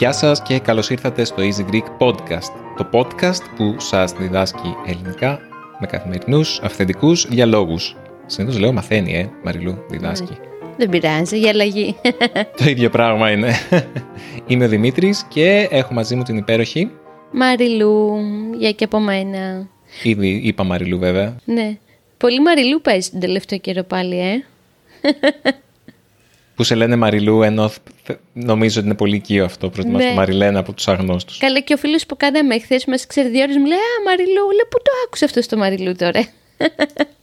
Γεια σας και καλώς ήρθατε στο Easy Greek Podcast, το podcast που σας διδάσκει ελληνικά με καθημερινούς αυθεντικούς διαλόγους. Συνήθως λέω μαθαίνει, ε, Μαριλού, διδάσκει. Δεν πειράζει, για αλλαγή. Το ίδιο πράγμα είναι. Είμαι ο Δημήτρης και έχω μαζί μου την υπέροχη. Μαριλού, για και από μένα. Ήδη είπα Μαριλού βέβαια. Ναι. Πολύ Μαριλού πάει τον τελευταίο καιρό πάλι, ε. Που σε λένε Μαριλού ενώ θ- νομίζω ότι είναι πολύ οικείο αυτό. Προτιμάς Ναι. το Μαριλένα από τους αγνώστους. Καλά και ο φίλος που κάναμε χθες μας ξέρει δύο ώρες μου λέει «Α, Μαριλού, λέω πού το άκουσε αυτό στο Μαριλού τώρα».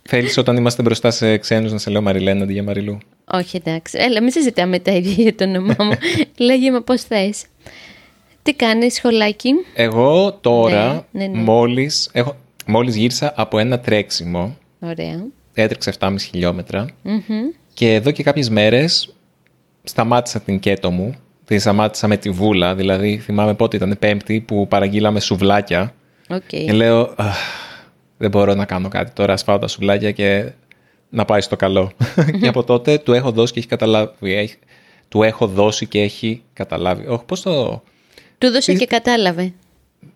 Θέλεις όταν είμαστε μπροστά σε ξένους να σε λέω Μαριλένα αντί για Μαριλού; Όχι, εντάξει. Έλα, μην συζητάμε τα ίδια για το όνομά μου. Λέγε με πώς θες. Τι κάνεις, σχολάκι; Εγώ τώρα Ναι, ναι, ναι. Μόλις, έχω, μόλις γύρισα από ένα τρέξιμο, Ωραία. έτρεξα 7,5 χιλιόμετρα Μμμ. και εδώ και κάποιες μέρες σταμάτησα την keto μου. Τη σταμάτησα με τη βούλα, δηλαδή θυμάμαι πότε ήταν πέμπτη που παραγγείλαμε σουβλάκια Οκ. και λέω «Αχ, δεν μπορώ να κάνω κάτι τώρα, ας φάω τα σουβλάκια και να πάει στο καλό. και από τότε του έχω δώσει και έχει καταλάβει. Έχει- Του έχω δώσει και έχει καταλάβει. Όχι, πώς το... Του δώσε Τι- και κατάλαβε.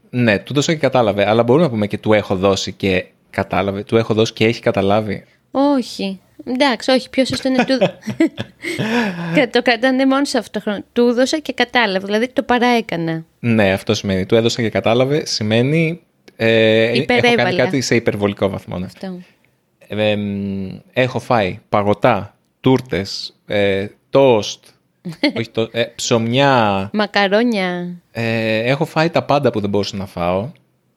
Ναι, του δώσα και κατάλαβε, αλλά μπορούμε να πούμε και του έχω δώσει και κατάλαβε. Του έχω δώσει και έχει καταλάβει. Όχι. Εντάξει, όχι, πιο σωστό είναι του. Κα- το κρατάνε μόνο σε αυτό το χρόνο. Του δώσα και κατάλαβε, δηλαδή το παραέκανα. Ναι, αυτό σημαίνει. Του έδωσα και κατάλαβε, σημαίνει. Ε, έχω κάνει Υπερέβαλα. κάτι σε υπερβολικό βαθμό. Ναι. Αυτό. Ε, εμ, έχω φάει παγωτά, τούρτες, ε, τόστ, όχι, το, ε, ψωμιά. Μακαρόνια, Ε, έχω φάει τα πάντα που δεν μπορούσα να φάω.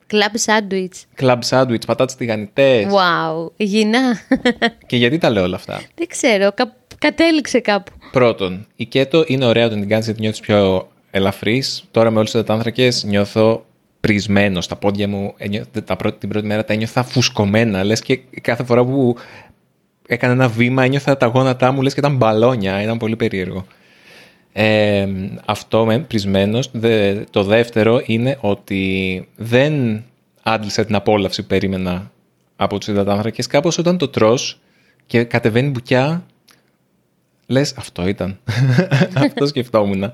κλαμπ σάντουιτς. Κλαμπ σάντουιτς, πατάτες τηγανιτές. Wow, υγιεινά. Και γιατί τα λέω όλα αυτά; Δεν ξέρω, κα... κατέληξε κάπου. Πρώτον, η κέτο είναι ωραία όταν την κάνεις γιατί νιώθεις πιο ελαφρύς. Τώρα με όλου του υδατάνθρακε νιώθω πρισμένο στα πόδια μου. Ένιω- τα πρώτη, την πρώτη μέρα τα ένιωθα φουσκωμένα. Λες και κάθε φορά που έκανα ένα βήμα ένιωθα τα γόνατά μου λες και ήταν μπαλόνια. Ήταν πολύ περίεργο. Ε, αυτό με πρισμένος. Δε, το δεύτερο είναι ότι δεν άντλησα την απόλαυση που περίμενα από τους υδατάνθρακες. Κάπως όταν το τρως και κατεβαίνει μπουκιά, λες αυτό ήταν. αυτό σκεφτόμουν.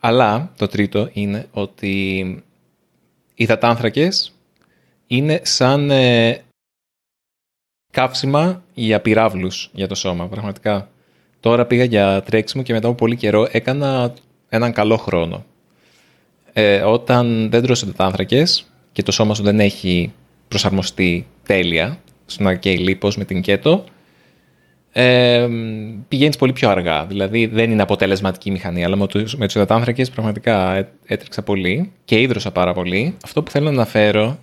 Αλλά το τρίτο είναι ότι οι υδατάνθρακες είναι σαν ε, καύσιμα για πυράβλους για το σώμα, πραγματικά. Τώρα πήγα για τρέξιμο και μετά από πολύ καιρό έκανα έναν καλό χρόνο. Ε, όταν δεν τρως υδατάνθρακες και το σώμα σου δεν έχει προσαρμοστεί τέλεια στο να καίει λίπος με την κέτο, ε, πηγαίνεις πολύ πιο αργά. Δηλαδή δεν είναι αποτελεσματική η μηχανή, αλλά με τους, με τους υδατάνθρακες πραγματικά έ- έτρεξα πολύ και ίδρωσα πάρα πολύ. Αυτό που θέλω να αναφέρω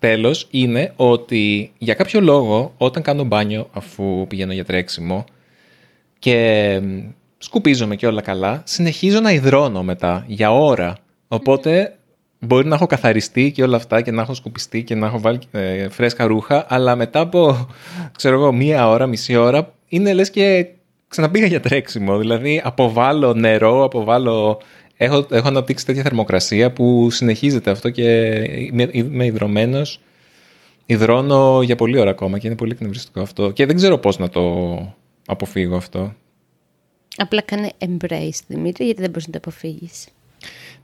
τέλος είναι ότι για κάποιο λόγο όταν κάνω μπάνιο αφού πηγαίνω για τρέξιμο και μ, σκουπίζομαι και όλα καλά, συνεχίζω να υδρώνω μετά για ώρα. Οπότε μπορεί να έχω καθαριστεί και όλα αυτά και να έχω σκουπιστεί και να έχω βάλει ε, φρέσκα ρούχα, αλλά μετά από, ξέρω εγώ, μία ώρα, μισή ώρα, είναι λες και ξαναπήγα για τρέξιμο. Δηλαδή αποβάλλω νερό, αποβάλλω... Έχω, έχω αναπτύξει τέτοια θερμοκρασία που συνεχίζεται αυτό και είμαι, είμαι υδρωμένος. Υδρώνω για πολλή ώρα ακόμα και είναι πολύ εκνευριστικό αυτό. Και δεν ξέρω πώς να το αποφύγω αυτό. Απλά κάνε embrace, Δημήτρη, γιατί δεν μπορείς να το αποφύγεις.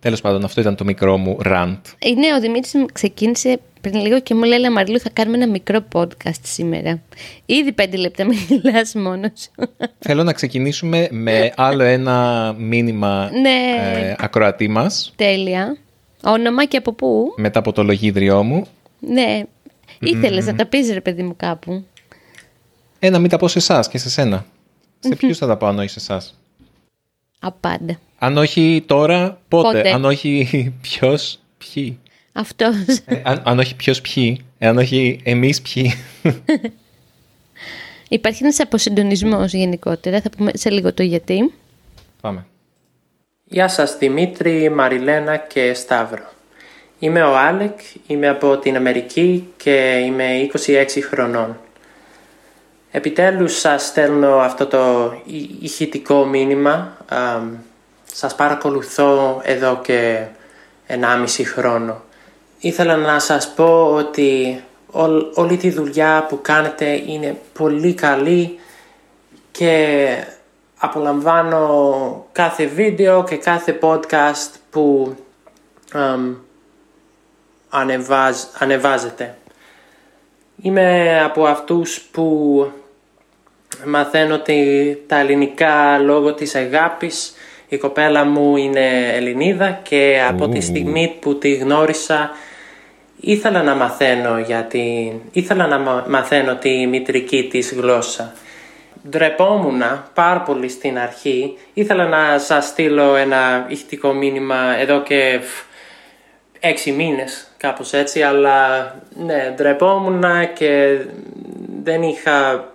Τέλος πάντων, αυτό ήταν το μικρό μου rant. Ε, Ναι, ο Δημήτρης μου ξεκίνησε πριν λίγο και μου λέει, «Έλα, Μαριλού, θα κάνουμε ένα μικρό podcast σήμερα. Ήδη πέντε λεπτά μιλάς μόνος σου. Θέλω να ξεκινήσουμε με άλλο ένα μήνυμα Ναι. ε, ακροατή μας, Τέλεια. Όνομα και από πού; μετά από το λογίδριό μου. Ναι. Ήθελες να τα πεις, ρε παιδί μου, κάπου. Ένα μην τα πω σε εσάς και σε σένα. Σε ποιους θα τα πω αν όχι σε εσάς; Απάντα. Αν όχι τώρα, πότε; Πότε; Αν όχι ποιος, ποιοι; Αυτός. Ε, αν, αν όχι ποιος, ποιοι; Ε, αν όχι εμείς, ποιοι; Υπάρχει ένας αποσυντονισμός γενικότερα. Θα πούμε σε λίγο το γιατί. Πάμε. Γεια σας Δημήτρη, Μαριλένα και Σταύρο. Είμαι ο Άλεκ, είμαι από την Αμερική και είμαι 26 χρονών. Επιτέλους σας στέλνω αυτό το η- ηχητικό μήνυμα. αμ, σας παρακολουθώ εδώ και 1,5 χρόνο. Ήθελα να σας πω ότι όλη τη δουλειά που κάνετε είναι πολύ καλή και απολαμβάνω κάθε βίντεο και κάθε podcast που ανεβάζετε. Είμαι από αυτούς που μαθαίνω τα ελληνικά λόγω της αγάπης. Η κοπέλα μου είναι Ελληνίδα και από τη στιγμή που τη γνώρισα ήθελα να μαθαίνω, γιατί, ήθελα να μαθαίνω τη μητρική της γλώσσα. Ντρεπόμουν πάρα πολύ στην αρχή. Ήθελα να σας στείλω ένα ηχτικό μήνυμα εδώ και έξι μήνες κάπως έτσι αλλά ναι ντρεπόμουν και δεν είχα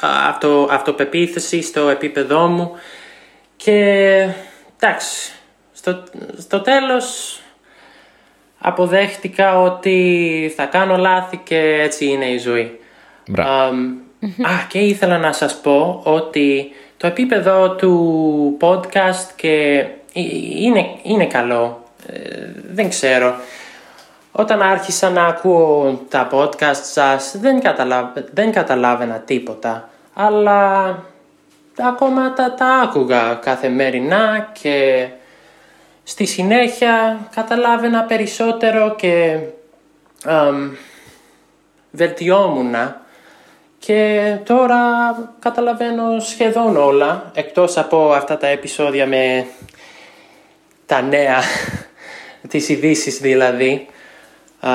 αυτο, αυτοπεποίθηση στο επίπεδό μου και εντάξει στο, στο τέλος αποδέχτηκα ότι θα κάνω λάθη και έτσι είναι η ζωή. α, και ήθελα να σας πω ότι το επίπεδο του podcast και είναι, είναι καλό. Ε, δεν ξέρω. Όταν άρχισα να ακούω τα podcast σας δεν, δεν καταλάβαινα τίποτα. Αλλά ακόμα τα, τα άκουγα καθημερινά και στη συνέχεια καταλάβαινα περισσότερο και um, βελτιόμουνα και τώρα καταλαβαίνω σχεδόν όλα εκτός από αυτά τα επεισόδια με τα νέα, τις ειδήσεις δηλαδή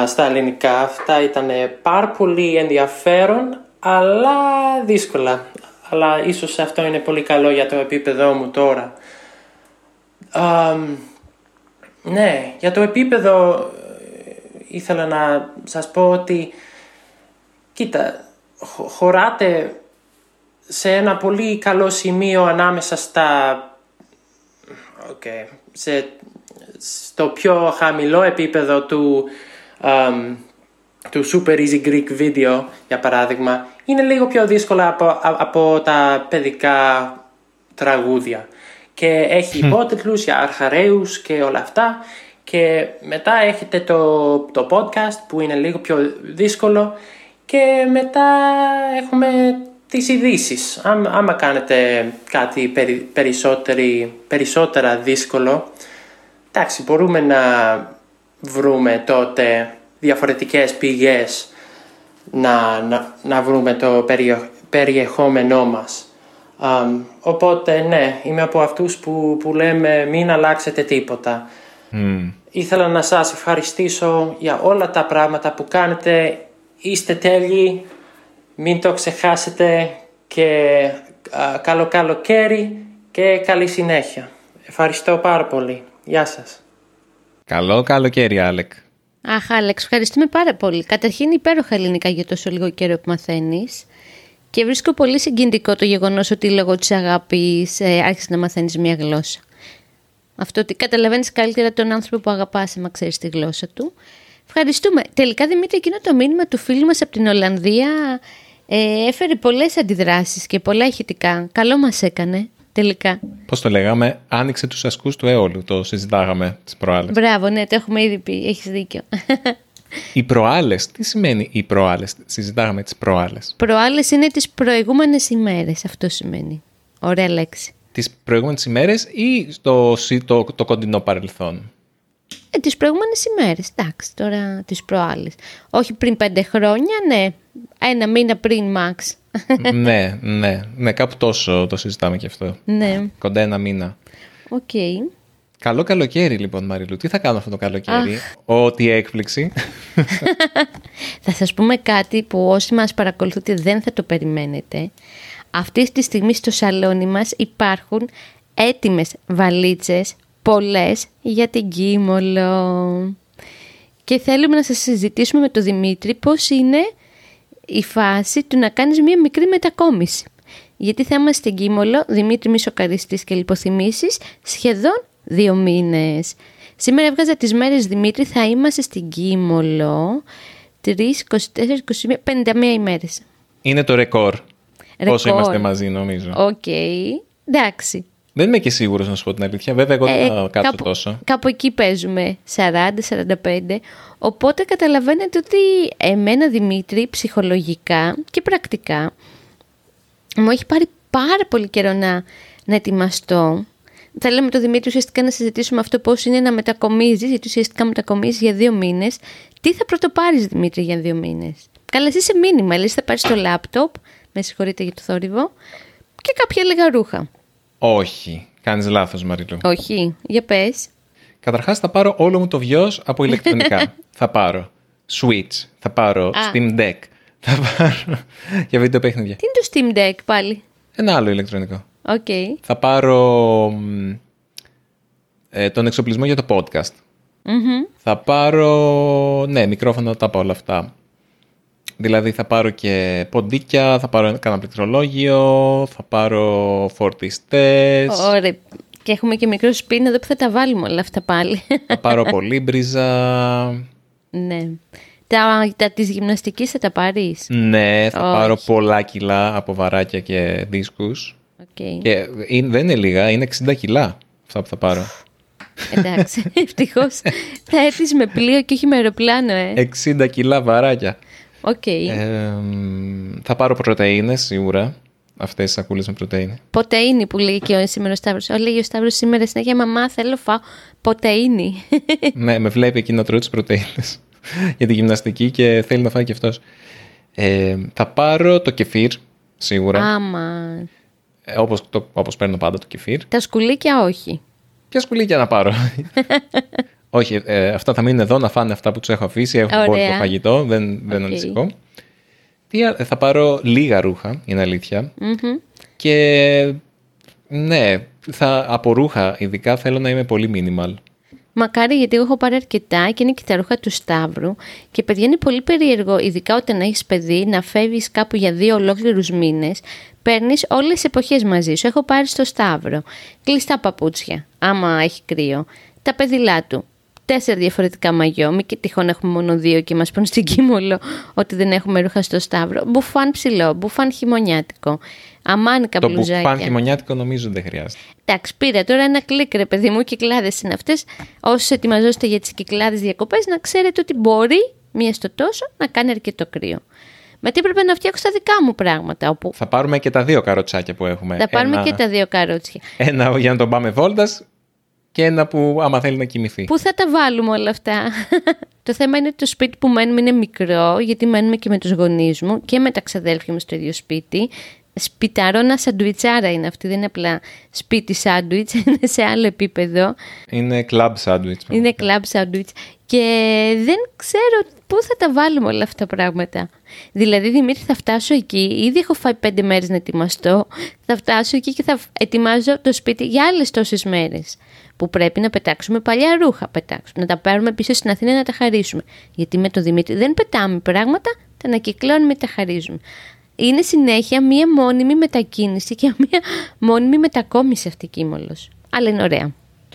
στα ελληνικά. Αυτά ήταν πάρα πολύ ενδιαφέρον αλλά δύσκολα. Αλλά ίσως αυτό είναι πολύ καλό για το επίπεδό μου τώρα. Ναι, για το επίπεδο ε, ήθελα να σας πω ότι κοίτα, χωράτε σε ένα πολύ καλό σημείο ανάμεσα στα okay, σε, στο πιο χαμηλό επίπεδο του, του Super Easy Greek Video για παράδειγμα είναι λίγο πιο δύσκολα από, από τα παιδικά τραγούδια. Και έχει υπότιτλους για αρχαραίους και όλα αυτά. Και μετά έχετε το, το podcast που είναι λίγο πιο δύσκολο. Και μετά έχουμε τις ειδήσεις. άμα κάνετε κάτι περισσότερα δύσκολο εντάξει μπορούμε να βρούμε τότε διαφορετικές πηγές να, να, να βρούμε το περιεχόμενό μας οπότε ναι, είμαι από αυτούς που, που λέμε μην αλλάξετε τίποτα. Ήθελα να σας ευχαριστήσω για όλα τα πράγματα που κάνετε. Είστε τέλειοι, μην το ξεχάσετε και α, καλό καλοκαίρι και καλή συνέχεια. Ευχαριστώ πάρα πολύ. Γεια σας. Καλό καλοκαίρι, Άλεκ. Αχ, Άλεξ, ευχαριστούμε πάρα πολύ. Καταρχήν υπέροχα ελληνικά για τόσο λίγο καιρό που μαθαίνεις. Και βρίσκω πολύ συγκινητικό το γεγονός ότι λόγω της αγάπης ε, άρχισες να μαθαίνεις μια γλώσσα. Αυτό ότι καταλαβαίνεις καλύτερα τον άνθρωπο που αγαπάς, άμα ξέρεις τη γλώσσα του. Ευχαριστούμε. Τελικά, Δημήτρη, εκείνο το μήνυμα του φίλου μας από την Ολλανδία ε, έφερε πολλές αντιδράσεις και πολλά ηχητικά. Καλό μας έκανε. Τελικά. Πώς το λέγαμε, άνοιξε τους ασκούς του αιώλου. Το συζητάγαμε τις προάλλες. Μπράβο, ναι, το έχουμε ήδη πει. Έχεις δίκιο. Οι προάλλες, τι σημαίνει οι προάλλες, συζητάγαμε τις προάλλες. Προάλλες είναι τις προηγούμενες ημέρες, αυτό σημαίνει. Ωραία λέξη. Τις προηγούμενες ημέρες ή το, το, το κοντινό παρελθόν; Ε, τις προηγούμενες ημέρες, εντάξει, τώρα τις προάλλες. Όχι πριν πέντε χρόνια, ναι. Ένα μήνα πριν, max. Ναι, ναι, ναι, κάπου τόσο το συζητάμε και αυτό. Ναι. Κοντά ένα μήνα. OK. Okay. Καλό καλοκαίρι λοιπόν Μαριλού. Τι θα κάνω αυτό το καλοκαίρι; Ό,τι έκπληξη. θα σας πούμε κάτι που όσοι μας παρακολουθούν δεν θα το περιμένετε. Αυτή τη στιγμή στο σαλόνι μας υπάρχουν έτοιμες βαλίτσες, πολλές για την Κίμολο. Και θέλουμε να σας συζητήσουμε με τον Δημήτρη πώς είναι η φάση του να κάνεις μία μικρή μετακόμιση. Γιατί θα είμαστε στην Κίμολο, Δημήτρη μη και λιποθυμήσεις, σχεδόν δύο μήνες. Σήμερα έβγαζα τις μέρες Δημήτρη, θα είμαστε στην Κίμολο 3, 24, 21, 51 ημέρες. Είναι το ρεκόρ. ρεκόρ. Όσο είμαστε μαζί νομίζω. OK, okay. εντάξει. Δεν είμαι και σίγουρος να σου πω την αλήθεια. Βέβαια, εγώ δεν Ε, θα κάτσω κάπου, τόσο. Κάπου εκεί παίζουμε 40-45. Οπότε καταλαβαίνετε ότι εμένα Δημήτρη ψυχολογικά και πρακτικά μου έχει πάρει πάρα πολύ καιρό να, να ετοιμαστώ. Θέλαμε με τον Δημήτρη ουσιαστικά να συζητήσουμε αυτό πώς είναι να μετακομίζεις, γιατί ουσιαστικά μετακομίζεις για δύο μήνες. Τι θα πρωτοπάρεις Δημήτρη για δύο μήνες; Καλά, εσύ είσαι minimal, λες θα πάρεις το λάπτοπ, με συγχωρείτε για το θόρυβο, και κάποια λίγα ρούχα. Όχι. Κάνεις λάθος, Μαριλού. Όχι, για πες. Καταρχάς, θα πάρω όλο μου το βιός από ηλεκτρονικά. θα πάρω Switch. Θα πάρω Steam Deck. Θα πάρω για βίντεο παιχνίδια. Τι είναι το Steam Deck πάλι; Ένα άλλο ηλεκτρονικό. Οκ. Θα πάρω μ, ε, τον εξοπλισμό για το podcast. Μμμ. Θα πάρω, ναι, μικρόφωνα τα από όλα αυτά. Δηλαδή θα πάρω και ποντίκια, θα πάρω κανένα πληκτρολόγιο, θα πάρω φορτιστές, Ωραία. Και έχουμε και μικρό σπίτι εδώ που θα τα βάλουμε όλα αυτά πάλι. θα πάρω πολύμπριζα. ναι. Τα, τα της γυμναστικής θα τα πάρεις; Ναι, θα Όχι. πάρω πολλά κιλά από βαράκια και δίσκους. Οκ. Και είναι- δεν είναι λίγα, είναι 60 κιλά αυτά που θα πάρω. Εντάξει. Ευτυχώς θα έρθεις με πλοίο και όχι με αεροπλάνο, ε. 60 κιλά βαράκια. Οκ. Ε, μ, θα πάρω πρωτεΐνες σίγουρα. Αυτές τις σακούλες με πρωτεΐνη. Ποτεΐνη που λέει και ο σήμερα ο Σταύρος. Ω, λέει ο Σταύρος σήμερα συνέχεια μαμά θέλω φάω ποτεΐνη. ναι, με βλέπει εκεί να τρώω τις πρωτεΐνες για τη γυμναστική και θέλει να φάει και αυτός. Ε, θα πάρω το κεφίρ, σίγουρα. Άμα. Ε, όπως, το, όπως παίρνω πάντα το κεφίρ. Τα σκουλήκια όχι. Ποια σκουλήκια να πάρω; Όχι, ε, αυτά θα μείνουν εδώ να φάνε αυτά που τους έχω αφήσει. Έχουν Ωραία. πολύ το φαγητό, δεν, δεν Οκ. ανησυχώ. Τι, α- θα πάρω λίγα ρούχα, είναι αλήθεια. Μμμ. Και ναι, θα, από ρούχα ειδικά θέλω να είμαι πολύ minimal. Μακάρι γιατί εγώ έχω πάρει αρκετά και είναι και τα ρούχα του Σταύρου. Και παιδιά είναι πολύ περίεργο, ειδικά όταν έχεις παιδί, να φεύγεις κάπου για δύο ολόκληρους μήνες. Παίρνεις όλες τις εποχές μαζί σου. Έχω πάρει στο Σταύρο. Κλειστά παπούτσια, άμα έχει κρύο. Τα παιδιλά του. Τέσσερα διαφορετικά μαγιό. Μην και τυχόν έχουμε μόνο δύο και μας πούν στην Κίμολο ότι δεν έχουμε ρούχα στο Σταύρο. Μπουφάν ψηλό, μπουφάν χειμωνιάτικο. Αμάνικα Το μπλουζάκια. μπουφάν χειμωνιάτικο νομίζω δεν χρειάζεται. Εντάξει, πήρα τώρα ένα κλικ, ρε παιδί μου, κυκλάδες είναι αυτές. Όσοι ετοιμαζόστε για τις κυκλάδες διακοπές, να ξέρετε ότι μπορεί μία στο τόσο να κάνει αρκετό κρύο. Μετά έπρεπε να φτιάξω τα δικά μου πράγματα. Όπου Θα πάρουμε και τα δύο καροτσάκια που έχουμε. θα πάρουμε ένα, και τα δύο καρότσια. Ένα για να τον πάμε βόλτας και ένα που άμα θέλει να κοιμηθεί. Πού θα τα βάλουμε όλα αυτά; το θέμα είναι ότι το σπίτι που μένουμε είναι μικρό, γιατί μένουμε και με τους γονείς μου και με τα ξαδέλφια μου στο ίδιο σπίτι. Σπιταρώνα σαντουιτσάρα είναι αυτή, δεν είναι απλά σπίτι σάντουιτς, είναι σε άλλο επίπεδο. Είναι club sandwich. Είναι club sandwich και δεν ξέρω πού θα τα βάλουμε όλα αυτά τα πράγματα. Δηλαδή, Δημήτρη, θα φτάσω εκεί, ήδη έχω φάει πέντε μέρες να ετοιμαστώ, θα φτάσω εκεί και θα ετοιμάζω το σπίτι για άλλες τόσες μέρες. Που πρέπει να πετάξουμε παλιά ρούχα, πετάξουμε, να τα πάρουμε πίσω στην Αθήνα να τα χαρίσουμε. Γιατί με τον Δημήτρη δεν πετάμε πράγματα, τα ανακυκλώνουμε και τα χαρίζουμε. Είναι συνέχεια μία μόνιμη μετακίνηση και μία μόνιμη μετακόμιση αυτή η Κίμολος. Αλλά είναι ωραία.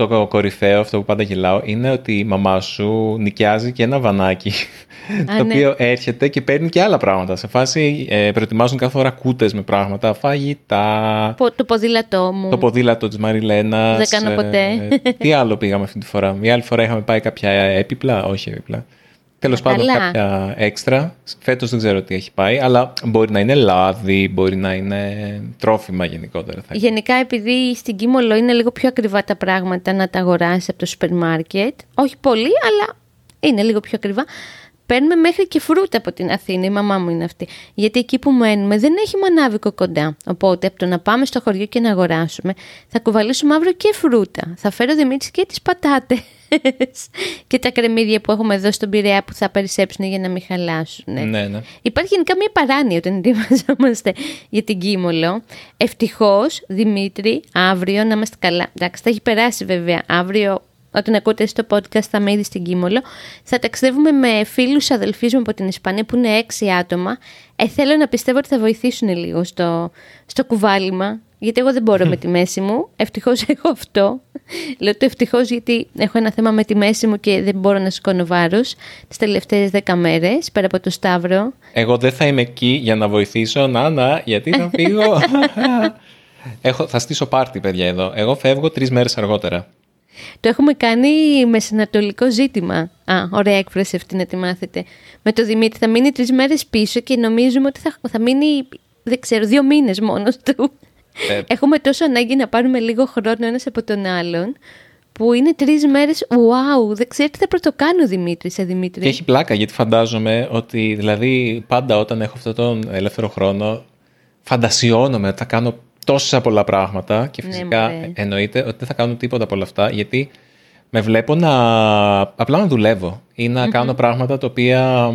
Το κορυφαίο, αυτό που πάντα γελάω, είναι ότι η μαμά σου νοικιάζει και ένα βανάκι. Α, το ναι. οποίο έρχεται και παίρνει και άλλα πράγματα. Σε φάση ε, προετοιμάζουν κάθε φορά κούτες με πράγματα, φαγητά, Πο- Το ποδήλατό μου. το ποδήλατο της Μαριλένας. Δεν κάνω ποτέ. τι άλλο πήγαμε αυτή τη φορά. Μια άλλη φορά είχαμε πάει κάποια έπιπλα, όχι έπιπλα. Τέλος πάντων, καλά. κάποια έξτρα. Φέτος δεν ξέρω τι έχει πάει, αλλά μπορεί να είναι λάδι, μπορεί να είναι τρόφιμα γενικότερα. Θα Γενικά, επειδή στην Κίμολο είναι λίγο πιο ακριβά τα πράγματα να τα αγοράσει από το σούπερ μάρκετ, όχι πολύ, αλλά είναι λίγο πιο ακριβά. Παίρνουμε μέχρι και φρούτα από την Αθήνα, η μαμά μου είναι αυτή. Γιατί εκεί που μένουμε δεν έχει μανάβικο κοντά. Οπότε από το να πάμε στο χωριό και να αγοράσουμε, θα κουβαλήσουμε αύριο και φρούτα. Θα φέρω Δημήτρης και τις πατάτες. και τα κρεμμύδια που έχουμε εδώ στον Πειραιά που θα περισσέψουν για να μην χαλάσουν. Ναι, ναι. Υπάρχει γενικά μια παράνοια όταν ετοιμαζόμαστε για την Κίμολο. Ευτυχώς, Δημήτρη, αύριο να είμαστε καλά. Εντάξει, θα έχει περάσει βέβαια. Αύριο, όταν ακούτε στο podcast, θα είμαι ήδη στην Κίμολο. Θα ταξιδεύουμε με φίλους αδελφοί μου από την Ισπανία που είναι έξι άτομα. Ε, θέλω να πιστεύω ότι θα βοηθήσουν λίγο στο, στο κουβάλιμα. Γιατί εγώ δεν μπορώ με τη μέση μου. Ευτυχώς έχω αυτό. Λέω το ευτυχώς γιατί έχω ένα θέμα με τη μέση μου και δεν μπορώ να σηκώνω βάρος τις τελευταίες δέκα μέρες πέρα από το Σταύρο. Εγώ δεν θα είμαι εκεί για να βοηθήσω, να, να, γιατί θα φύγω. Έχω, θα στήσω πάρτι, παιδιά, εδώ. Εγώ φεύγω τρεις μέρες αργότερα. Το έχουμε κάνει μεσανατολικό ζήτημα. Α, ωραία έκφραση αυτή να τη μάθετε. Με το Δημήτρη θα μείνει τρεις μέρες πίσω και νομίζουμε ότι θα, θα μείνει, δεν ξέρω, δύο μήνες μόνος του. Ε. Έχουμε τόσο ανάγκη να πάρουμε λίγο χρόνο ένας από τον άλλον, που είναι τρεις μέρες. Wow, δεν ξέρω τι θα πρωτοκάνει ο Δημήτρη σε Δημήτρη. Και έχει πλάκα, γιατί φαντάζομαι ότι δηλαδή πάντα όταν έχω αυτόν τον ελεύθερο χρόνο, φαντασιώνομαι ότι θα κάνω τόσα πολλά πράγματα και ναι, φυσικά ναι, εννοείται ότι δεν θα κάνω τίποτα από όλα αυτά γιατί με βλέπω να απλά να δουλεύω ή να κάνω πράγματα τα οποία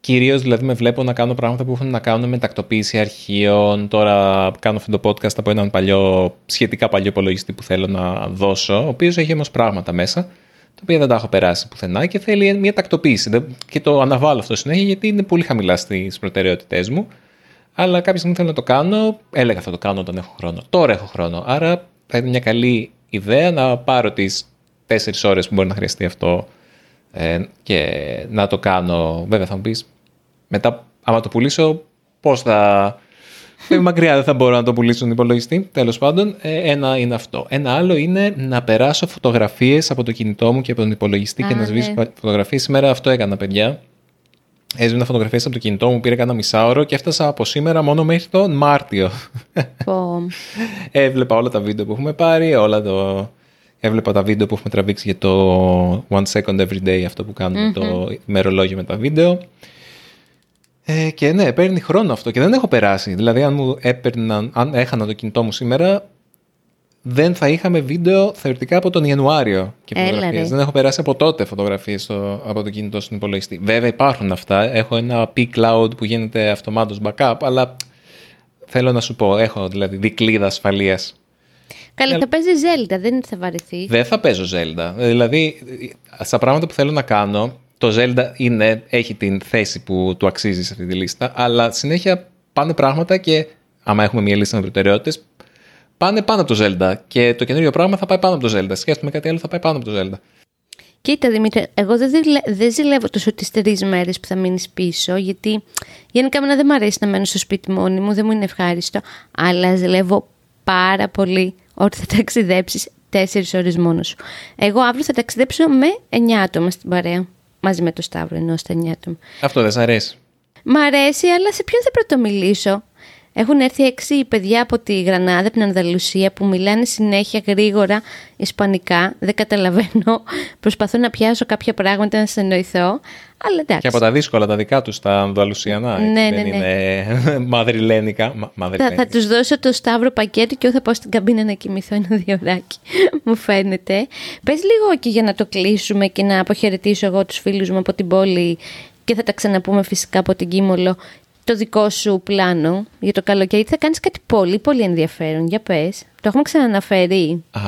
κυρίως δηλαδή με βλέπω να κάνω πράγματα που έχουν να κάνουν με τακτοποίηση αρχείων. Τώρα κάνω αυτό το podcast από έναν παλιό, σχετικά παλιό υπολογιστή που θέλω να δώσω ο οποίος έχει όμως πράγματα μέσα τα οποία δεν τα έχω περάσει πουθενά και θέλει μια τακτοποίηση. Και το αναβάλω αυτό συνέχεια γιατί είναι πολύ χαμηλά στις προτεραιότητές μου αλλά κάποια στιγμή θέλω να το κάνω. Έλεγα θα το κάνω όταν έχω χρόνο. Τώρα έχω χρόνο. Άρα θα είναι μια καλή ιδέα να πάρω τις τέσσερις ώρες που μπορεί να χρειαστεί αυτό ε, και να το κάνω. Βέβαια θα μου πεις μετά, άμα το πουλήσω, πώς θα. Δεν μακριά, δεν θα μπορώ να το πουλήσω στον υπολογιστή. Τέλος πάντων, ε, ένα είναι αυτό. Ένα άλλο είναι να περάσω φωτογραφίες από το κινητό μου και από τον υπολογιστή και να σβήσω ναι. φωτογραφίες. Σήμερα αυτό έκανα, παιδιά. Έσβηνα φωτογραφίε από το κινητό μου, πήρε κανένα μισάωρο και έφτασα από σήμερα μόνο μέχρι τον Μάρτιο. Έβλεπα όλα τα βίντεο που έχουμε πάρει, όλα το... Έβλεπα τα βίντεο που έχουμε τραβήξει για το One Second Every Day, αυτό που κανουμε το ημερολόγιο με τα βίντεο. Ε, και ναι, παίρνει χρόνο αυτό και δεν έχω περάσει. Δηλαδή, αν μου έπαιρναν, αν έχανα το κινητό μου σήμερα, δεν θα είχαμε βίντεο θεωρητικά από τον Ιανουάριο και φωτογραφίες. Δεν έχω περάσει από τότε φωτογραφίες από το κινητό στον υπολογιστή. Βέβαια υπάρχουν αυτά. Έχω ένα P-Cloud που γίνεται αυτομάτως backup, αλλά θέλω να σου πω, έχω δηλαδή δικλίδα ασφαλείας. Καλά, θα παίζει Zelda, δεν θα βαρεθεί. Δεν θα παίζω Zelda. Δηλαδή, στα πράγματα που θέλω να κάνω, το Zelda είναι, έχει την θέση που του αξίζει σε αυτή τη λίστα, αλλά συνέχεια πάνε πράγματα και άμα έχουμε μια λίστα με προτεραιότητες, πάνε πάνω από το Zelda. Και το καινούριο πράγμα θα πάει πάνω από το Zelda. Σκέφτομαι κάτι άλλο θα πάει πάνω από το Zelda. Κοίτα Δημήτρη, εγώ δεν, δεν ζηλεύω τόσο τις τρεις μέρες που θα μείνεις πίσω, γιατί γενικά εμένα δεν μου αρέσει να μένω στο σπίτι μόνη μου, δεν μου είναι ευχάριστο. Αλλά ζηλεύω πάρα πολύ ότι θα ταξιδέψεις τέσσερις ώρες μόνος σου. Εγώ αύριο θα ταξιδέψω με 9 άτομα στην παρέα. Μαζί με το Σταύρο, ενώ στα 9 άτομα. Αυτό δεν σ' αρέσει. Μ' αρέσει, αλλά σε ποιον θα πρωτομιλήσω; Έχουν έρθει έξι παιδιά από τη Γρανάδα, από την Ανδαλουσία, που μιλάνε συνέχεια γρήγορα Ισπανικά. Δεν καταλαβαίνω. Προσπαθώ να πιάσω κάποια πράγματα να συνεννοηθώ. Αλλά εντάξει. Και από τα δύσκολα τα δικά τους, τα Ανδαλουσιανά. Ναι, ναι, δεν ναι. είναι μαδριλένικα. Θα, θα τους δώσω το σταύρο πακέτο και εγώ θα πάω στην καμπίνα να κοιμηθώ ένα διωράκι. Μου φαίνεται. Πες λίγο και για να το κλείσουμε και να αποχαιρετήσω εγώ τους φίλους μου από την πόλη και θα τα ξαναπούμε φυσικά από την Κίμολο το δικό σου πλάνο για το καλοκαίρι. Θα κάνεις κάτι πολύ πολύ ενδιαφέρον. Για πες. Το έχουμε ξαναναφέρει. Α,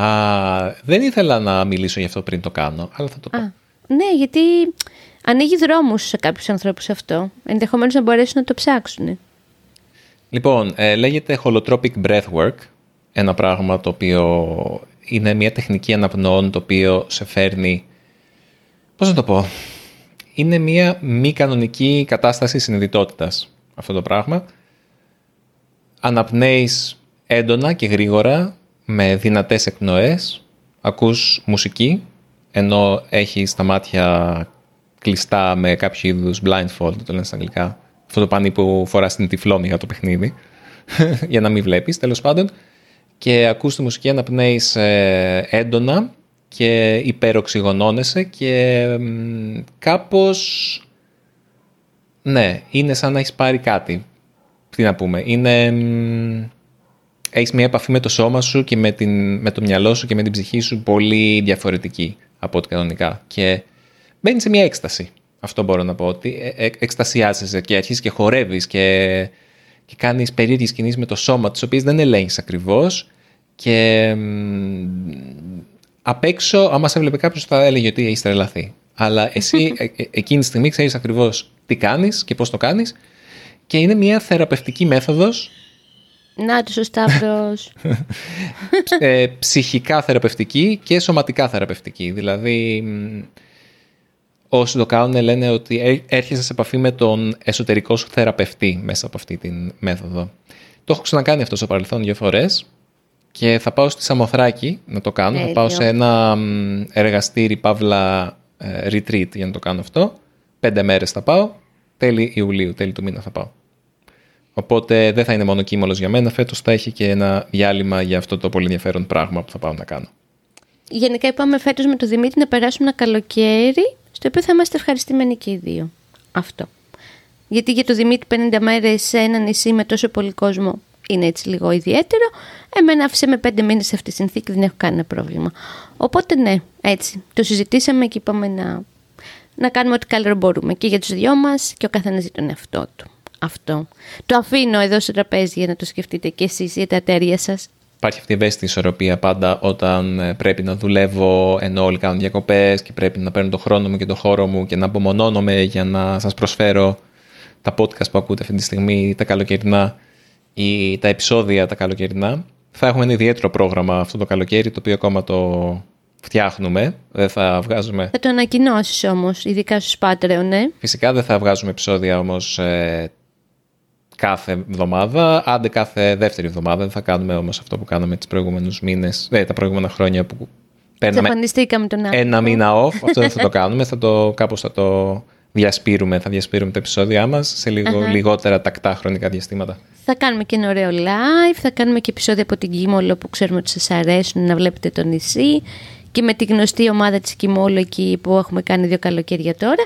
δεν ήθελα να μιλήσω γι' αυτό πριν το κάνω, αλλά θα το πω. ναι, γιατί ανοίγει δρόμους σε κάποιους ανθρώπους αυτό. Ενδεχομένως να μπορέσουν να το ψάξουν. Λοιπόν, ε, λέγεται holotropic breathwork. Ένα πράγμα το οποίο είναι μια τεχνική αναπνοών το οποίο σε φέρνει... Πώς να το πω... Είναι μια μη κανονική κατάσταση συνειδητότητας αυτό το πράγμα. Αναπνέεις έντονα και γρήγορα με δυνατές εκπνοές, ακούς μουσική, ενώ έχεις τα μάτια κλειστά με κάποιο είδους blindfold, το λένε στα αγγλικά. Αυτό το πανί που φοράς στην τυφλόμη για το παιχνίδι, για να μην βλέπεις τέλος πάντων. Και ακούς τη μουσική, αναπνέεις ε, έντονα και υπεροξυγονώνεσαι και κάπως ναι, είναι σαν να έχεις πάρει κάτι. Τι να πούμε. Είναι. Έχεις μια επαφή με το σώμα σου και με, την, με το μυαλό σου και με την ψυχή σου πολύ διαφορετική από ό,τι κανονικά. Και μπαίνεις σε μια έκσταση. Αυτό μπορώ να πω. Ότι ε, ε, εκστασιάζεσαι και αρχίζεις και χορεύεις και, και κάνεις περίεργες κινήσεις με το σώμα, τις οποίες δεν ελέγχεις ακριβώς. Και απ' έξω, άμα σε έβλεπε κάποιος, θα έλεγε ότι έχεις τρελαθεί. Αλλά εσύ ε, εκείνη τη στιγμή ξέρεις ακριβώς τι κάνεις και πώς το κάνεις και είναι μια θεραπευτική μέθοδος να τους ο Σταύρος. ε, ψυχικά θεραπευτική και σωματικά θεραπευτική. Δηλαδή, όσοι το κάνουν λένε ότι έρχεσαι σε επαφή με τον εσωτερικό σου θεραπευτή μέσα από αυτή τη μέθοδο. Το έχω ξανακάνει αυτό στο παρελθόν δύο φορές και θα πάω στη Σαμοθράκη να το κάνω. Θα Τέλειο. πάω σε ένα μ, εργαστήρι παύλα ε, retreat για να το κάνω αυτό. Πέντε μέρες θα πάω. Τέλη Ιουλίου, τέλη του μήνα θα πάω. Οπότε δεν θα είναι μόνο κύμολος για μένα. Φέτος θα έχει και ένα διάλειμμα για αυτό το πολύ ενδιαφέρον πράγμα που θα πάω να κάνω. Γενικά είπαμε φέτος με τον Δημήτρη να περάσουμε ένα καλοκαίρι στο οποίο θα είμαστε ευχαριστημένοι και οι δύο. Αυτό. Γιατί για τον Δημήτρη 50 μέρες σε ένα νησί με τόσο πολύ κόσμο είναι έτσι λίγο ιδιαίτερο. Εμένα άφησε με πέντε μήνες σε αυτή τη συνθήκη, δεν έχω κανένα πρόβλημα. Οπότε ναι, έτσι. Το συζητήσαμε και είπαμε να, να κάνουμε ό,τι καλύτερο μπορούμε. Και για τους δυο μας και ο καθένας για τον εαυτό του. Αυτό. Το αφήνω εδώ στο τραπέζι για να το σκεφτείτε και εσείς για τα ατέρια σας. Υπάρχει αυτή η ευαίσθητη ισορροπία πάντα όταν ε, πρέπει να δουλεύω ενώ όλοι κάνουν διακοπές και πρέπει να παίρνω το χρόνο μου και το χώρο μου και να απομονώνομαι για να σας προσφέρω τα podcast που ακούτε αυτή τη στιγμή, τα καλοκαιρινά ή τα επεισόδια τα καλοκαιρινά. Θα έχουμε ένα ιδιαίτερο πρόγραμμα αυτό το καλοκαίρι το οποίο ακόμα το φτιάχνουμε. Δεν θα βγάζουμε Θα το ανακοινώσεις όμως, ειδικά στους Patreon, ναι. Φυσικά δεν θα βγάζουμε επεισόδια όμως ε, κάθε εβδομάδα, άντε κάθε δεύτερη εβδομάδα. Δεν θα κάνουμε όμως αυτό που κάναμε τις προηγούμενους μήνες, ε, τα προηγούμενα χρόνια που παίρναμε Εξαφανιστήκαμε τον άνθρωπο. ένα μήνα off. Αυτό δεν θα το κάνουμε, θα το, κάπως θα το διασπείρουμε, θα διασπείρουμε τα επεισόδια μας σε λίγο, λιγότερα τακτά χρονικά διαστήματα. Θα κάνουμε και ένα ωραίο live, θα κάνουμε και επεισόδια από την Κίμολο που ξέρουμε ότι σας αρέσουν να βλέπετε το νησί και με τη γνωστή ομάδα της Κίμολο εκεί που έχουμε κάνει δύο καλοκαίρια τώρα.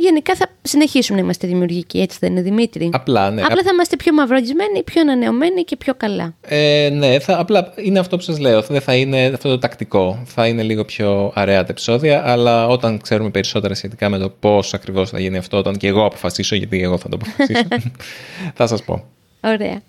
Γενικά θα συνεχίσουμε να είμαστε δημιουργικοί, έτσι δεν είναι Δημήτρη; Απλά, ναι. Απλά θα είμαστε πιο μαυρογισμένοι, πιο ανανεωμένοι και πιο καλά. Ε, ναι, θα, απλά είναι αυτό που σας λέω. Δεν θα είναι αυτό το τακτικό. Θα είναι λίγο πιο αρέα τα επεισόδια, αλλά όταν ξέρουμε περισσότερα σχετικά με το πώς ακριβώς θα γίνει αυτό, όταν και εγώ αποφασίσω, γιατί εγώ θα το αποφασίσω, θα σας πω. Ωραία.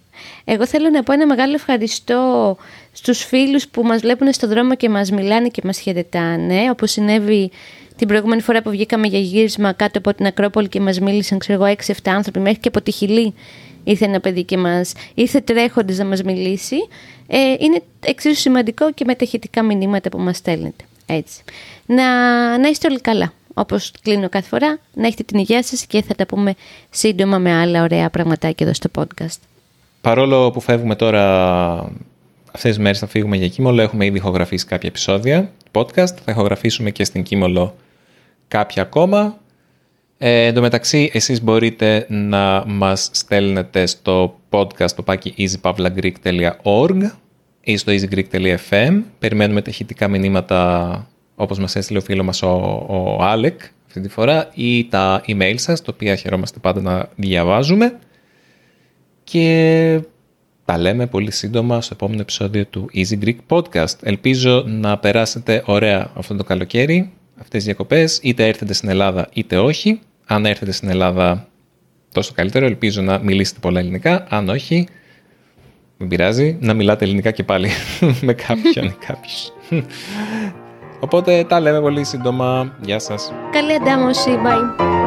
Εγώ θέλω να πω ένα μεγάλο ευχαριστώ στους φίλους που μας βλέπουν στον δρόμο και μας μιλάνε και μας χαιρετάνε, όπως συνέβη την προηγούμενη φορά που βγήκαμε για γύρισμα κάτω από την Ακρόπολη και μας μίλησαν, ξέρω εγώ, 6-7 άνθρωποι, μέχρι και από τη Χιλή ήρθε ένα παιδί και μας ήρθε τρέχοντας να μας μιλήσει. Ε, είναι εξίσου σημαντικό και με τα ηχητικά μηνύματα που μας στέλνετε. Έτσι. Να, να είστε όλοι καλά. Όπως κλείνω κάθε φορά, να έχετε την υγεία σας και θα τα πούμε σύντομα με άλλα ωραία πραγματάκια εδώ στο podcast. Παρόλο που φεύγουμε τώρα, αυτές τις μέρες θα φύγουμε για Κίμολο, έχουμε ήδη ηχογραφήσει κάποια επεισόδια podcast, θα ηχογραφήσουμε και στην Κίμολο κάποια ακόμα. Ε, εν τω μεταξύ, εσείς μπορείτε να μας στέλνετε στο podcast το πάκι easypavlagreek.org ή στο easygreek.fm. Περιμένουμε τα ηχητικά μηνύματα όπως μας έστειλε ο φίλος μας ο, ο Άλεκ αυτή τη φορά ή τα email σας, τα οποία χαιρόμαστε πάντα να διαβάζουμε. Και τα λέμε πολύ σύντομα στο επόμενο επεισόδιο του Easy Greek Podcast. Ελπίζω να περάσετε ωραία αυτό το καλοκαίρι, αυτές τις διακοπές, είτε έρθετε στην Ελλάδα είτε όχι. Αν έρθετε στην Ελλάδα τόσο καλύτερο, ελπίζω να μιλήσετε πολλά ελληνικά. Αν όχι, μην πειράζει, να μιλάτε ελληνικά και πάλι με κάποιον ή κάποιους. Οπότε τα λέμε πολύ σύντομα. Γεια σας. Καλή αντάμωση. Bye.